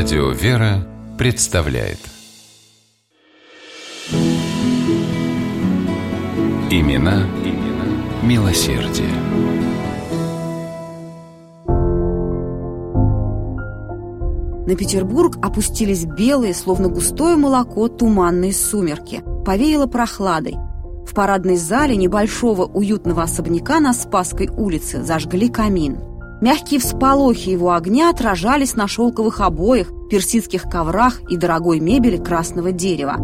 Радио «Вера» представляет Имена, имена милосердие. На Петербург опустились белые, словно густое молоко, туманные сумерки. Повеяло прохладой. В парадной зале небольшого уютного особняка на Спасской улице зажгли камин. Мягкие всполохи его огня отражались на шелковых обоях, персидских коврах и дорогой мебели красного дерева.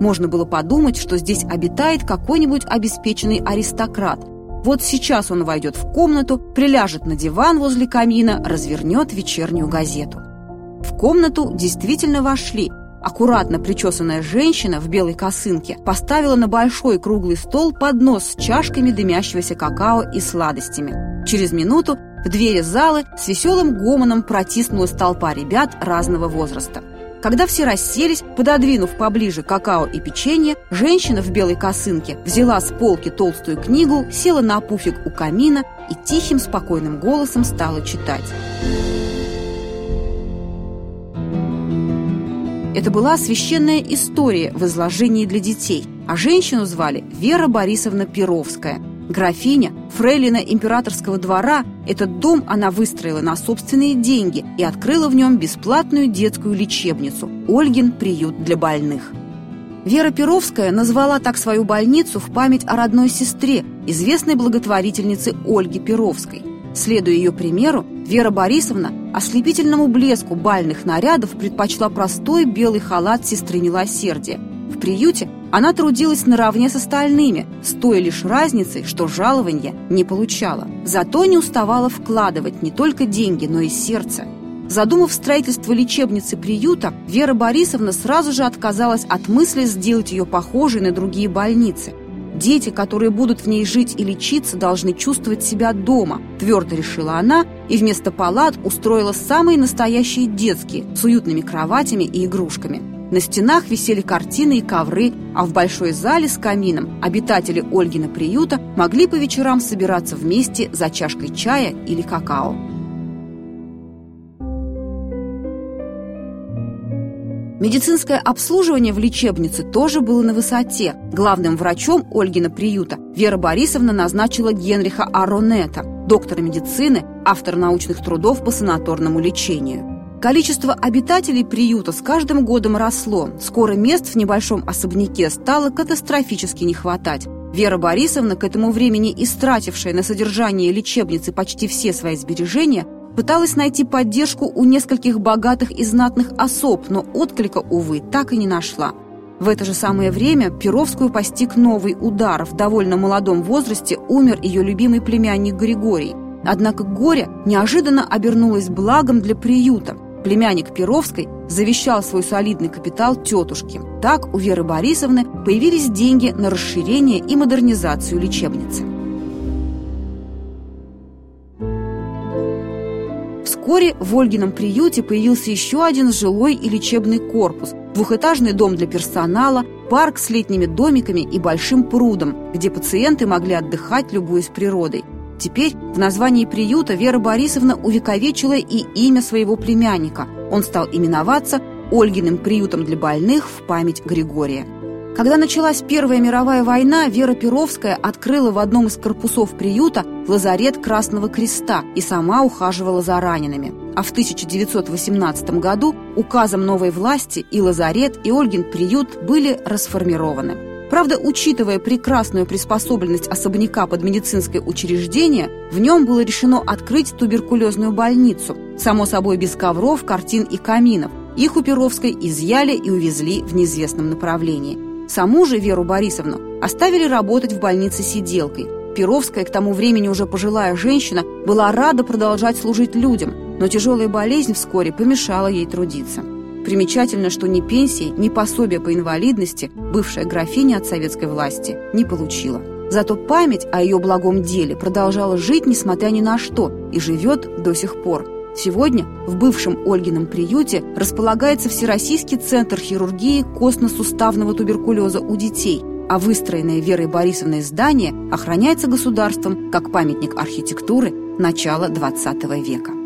Можно было подумать, что здесь обитает какой-нибудь обеспеченный аристократ. Вот сейчас он войдет в комнату, приляжет на диван возле камина, развернет вечернюю газету. В комнату действительно вошли. Аккуратно причесанная женщина в белой косынке поставила на большой круглый стол поднос с чашками дымящегося какао и сладостями. Через минуту в двери залы с веселым гомоном протиснулась толпа ребят разного возраста. Когда все расселись, пододвинув поближе какао и печенье, женщина в белой косынке взяла с полки толстую книгу, села на пуфик у камина и тихим, спокойным голосом стала читать. Это была священная история в изложении для детей, а женщину звали Вера Борисовна Перовская – Графиня, фрейлина императорского двора, этот дом она выстроила на собственные деньги и открыла в нем бесплатную детскую лечебницу «Ольгин приют для больных». Вера Перовская назвала так свою больницу в память о родной сестре, известной благотворительнице Ольге Перовской. Следуя ее примеру, Вера Борисовна ослепительному блеску бальных нарядов предпочла простой белый халат сестры милосердия. В приюте она трудилась наравне с остальными, с той лишь разницей, что жалования не получала. Зато не уставала вкладывать не только деньги, но и сердце. Задумав строительство лечебницы приюта, Вера Борисовна сразу же отказалась от мысли сделать ее похожей на другие больницы. Дети, которые будут в ней жить и лечиться, должны чувствовать себя дома, твердо решила она, и вместо палат устроила самые настоящие детские, с уютными кроватями и игрушками. На стенах висели картины и ковры, а в большой зале с камином обитатели Ольгина приюта могли по вечерам собираться вместе за чашкой чая или какао. Медицинское обслуживание в лечебнице тоже было на высоте. Главным врачом Ольгина приюта Вера Борисовна назначила Генриха Аронета, доктора медицины, автор научных трудов по санаторному лечению. Количество обитателей приюта с каждым годом росло. Скоро мест в небольшом особняке стало катастрофически не хватать. Вера Борисовна, к этому времени истратившая на содержание лечебницы почти все свои сбережения, пыталась найти поддержку у нескольких богатых и знатных особ, но отклика, увы, так и не нашла. В это же самое время Перовскую постиг новый удар. В довольно молодом возрасте умер ее любимый племянник Григорий. Однако горе неожиданно обернулось благом для приюта племянник Перовской завещал свой солидный капитал тетушке. Так у Веры Борисовны появились деньги на расширение и модернизацию лечебницы. Вскоре в Ольгином приюте появился еще один жилой и лечебный корпус, двухэтажный дом для персонала, парк с летними домиками и большим прудом, где пациенты могли отдыхать, любуясь природой – Теперь в названии приюта Вера Борисовна увековечила и имя своего племянника. Он стал именоваться Ольгиным приютом для больных в память Григория. Когда началась Первая мировая война, Вера Перовская открыла в одном из корпусов приюта лазарет Красного Креста и сама ухаживала за ранеными. А в 1918 году указом новой власти и лазарет, и Ольгин приют были расформированы. Правда, учитывая прекрасную приспособленность особняка под медицинское учреждение, в нем было решено открыть туберкулезную больницу. Само собой, без ковров, картин и каминов. Их у Перовской изъяли и увезли в неизвестном направлении. Саму же Веру Борисовну оставили работать в больнице сиделкой. Перовская, к тому времени уже пожилая женщина, была рада продолжать служить людям, но тяжелая болезнь вскоре помешала ей трудиться. Примечательно, что ни пенсии, ни пособия по инвалидности бывшая графиня от советской власти не получила. Зато память о ее благом деле продолжала жить, несмотря ни на что, и живет до сих пор. Сегодня в бывшем Ольгином приюте располагается Всероссийский центр хирургии костно-суставного туберкулеза у детей, а выстроенное Верой Борисовной здание охраняется государством как памятник архитектуры начала XX века.